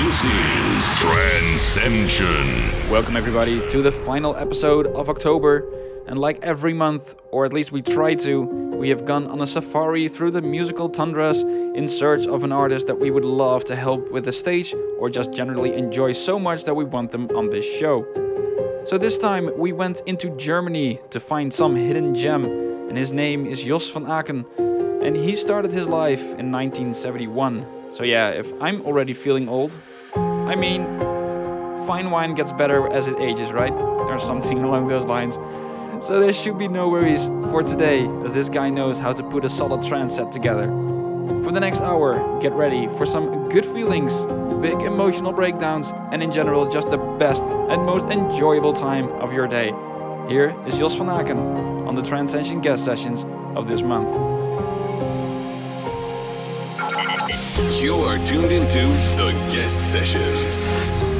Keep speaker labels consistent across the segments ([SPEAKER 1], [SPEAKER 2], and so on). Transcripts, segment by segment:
[SPEAKER 1] this is Trancescension.
[SPEAKER 2] Welcome, everybody, to the final episode of October. And like every month, or at least we try to, we have gone on a safari through the musical tundras in search of an artist that we would love to help with the stage or just generally enjoy so much that we want them on this show. So this time we went into Germany to find some hidden gem, and his name is Jos van Aken, and he started his life in 1971. So yeah, if I'm already feeling old, I mean, fine wine gets better as it ages, right? Or something along those lines. So there should be no worries for today, as this guy knows how to put a solid trance set together. For the next hour, get ready for some good feelings, big emotional breakdowns, and in general, just the best and most enjoyable time of your day. Here is Jos van Aken on the Trancescension guest sessions of this month.
[SPEAKER 1] You're tuned into the guest sessions.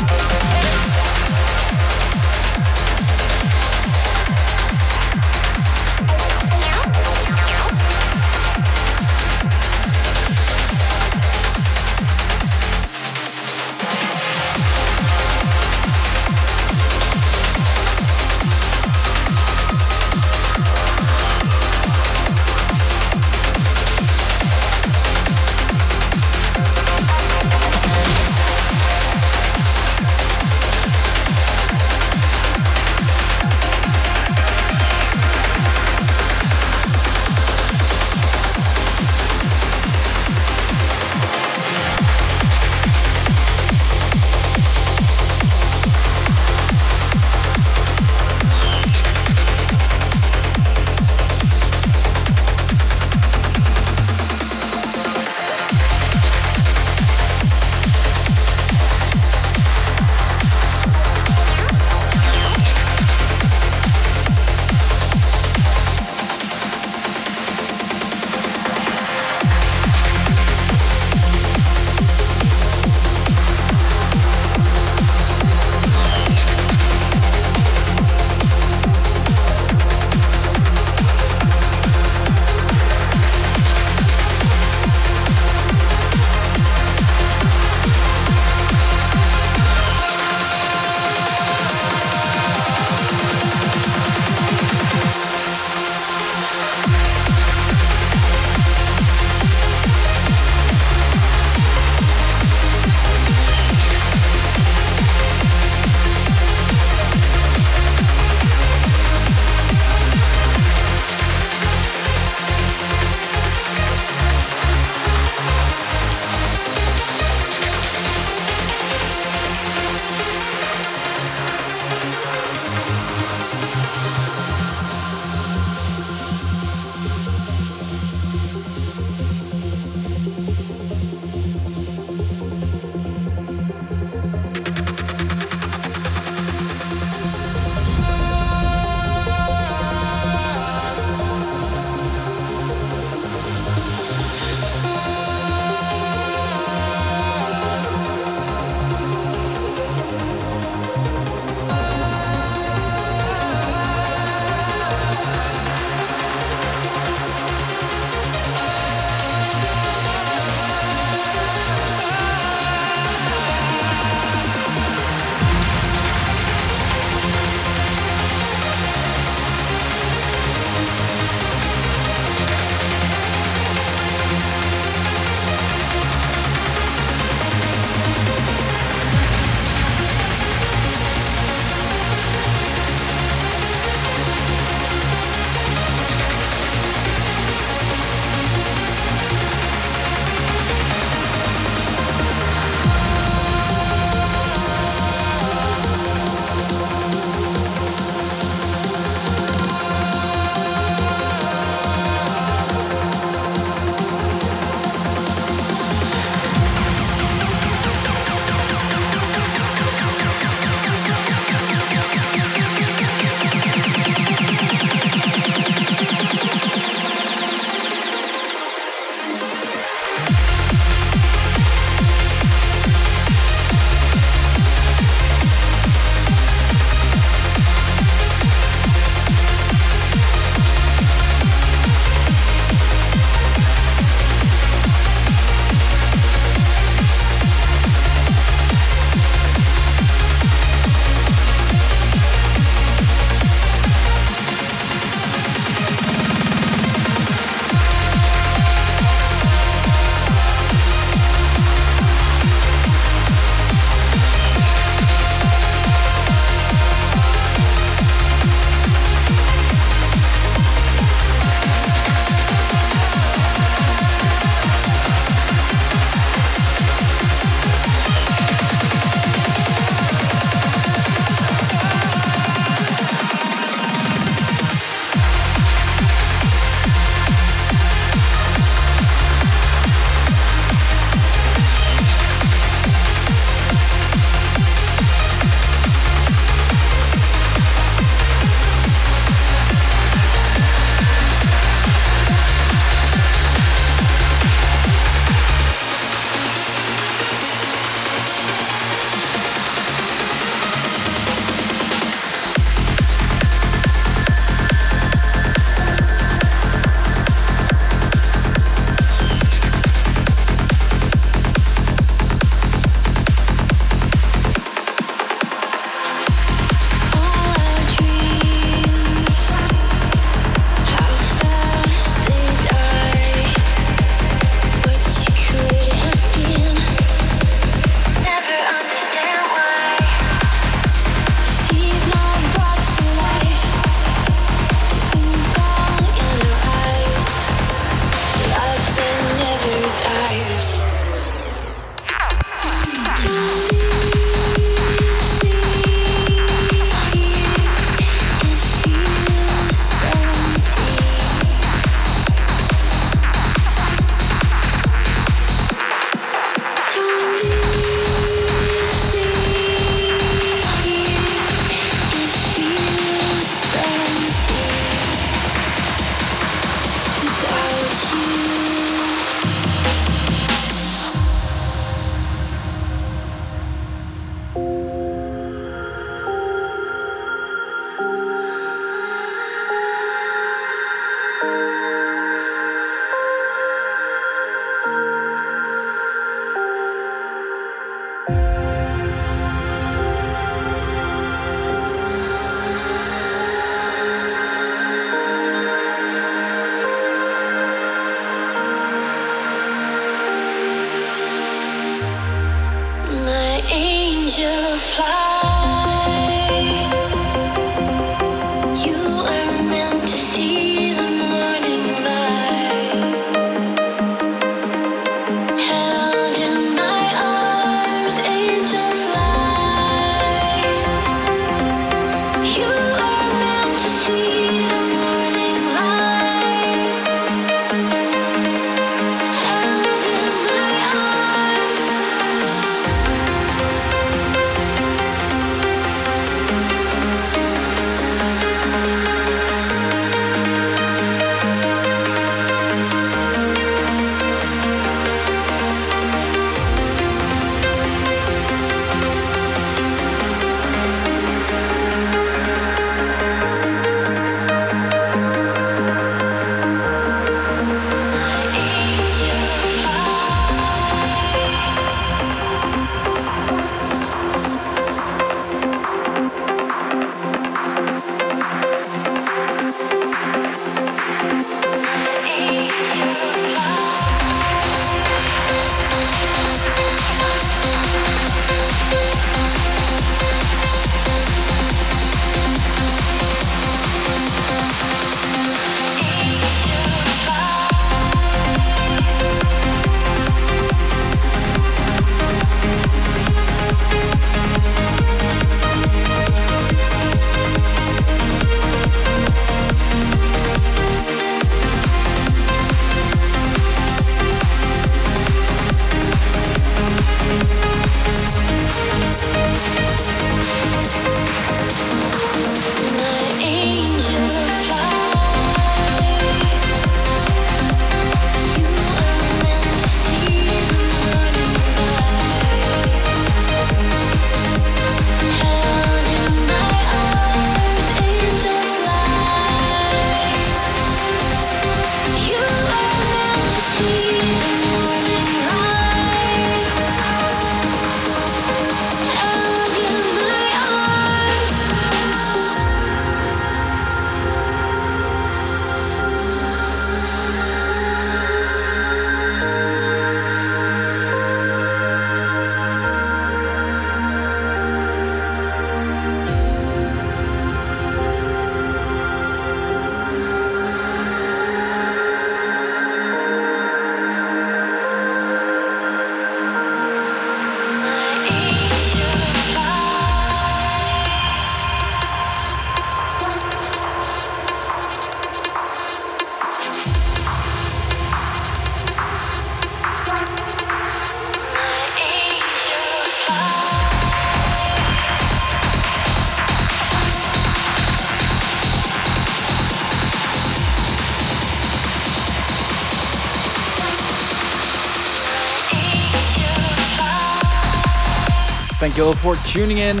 [SPEAKER 2] Thank you all for tuning in.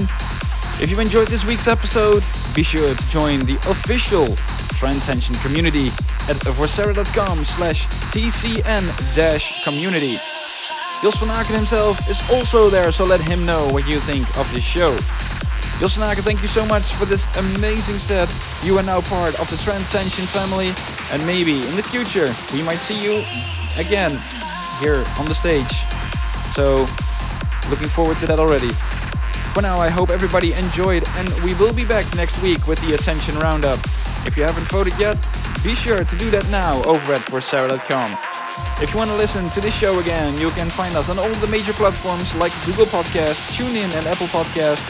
[SPEAKER 2] If you've enjoyed this week's episode, be sure to join the official Trancescension community at vorcera.com slash tcn-community. Jos van Aken himself is also there, so let him know what you think of this show. Jos van Aken, thank you so much for this amazing set. You are now part of the Trancescension family, and maybe in the future we might see you again here on the stage. So, looking forward to that already. For now, I hope everybody enjoyed, and we will be back next week with the Ascension Roundup. If you haven't voted yet, be sure to do that now over at vorcera.com. If you want to listen to this show again, you can find us on all the major platforms like Google Podcast, TuneIn, and Apple Podcast.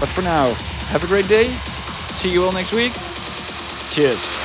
[SPEAKER 2] But for now, have a great day. See you all next week. Cheers.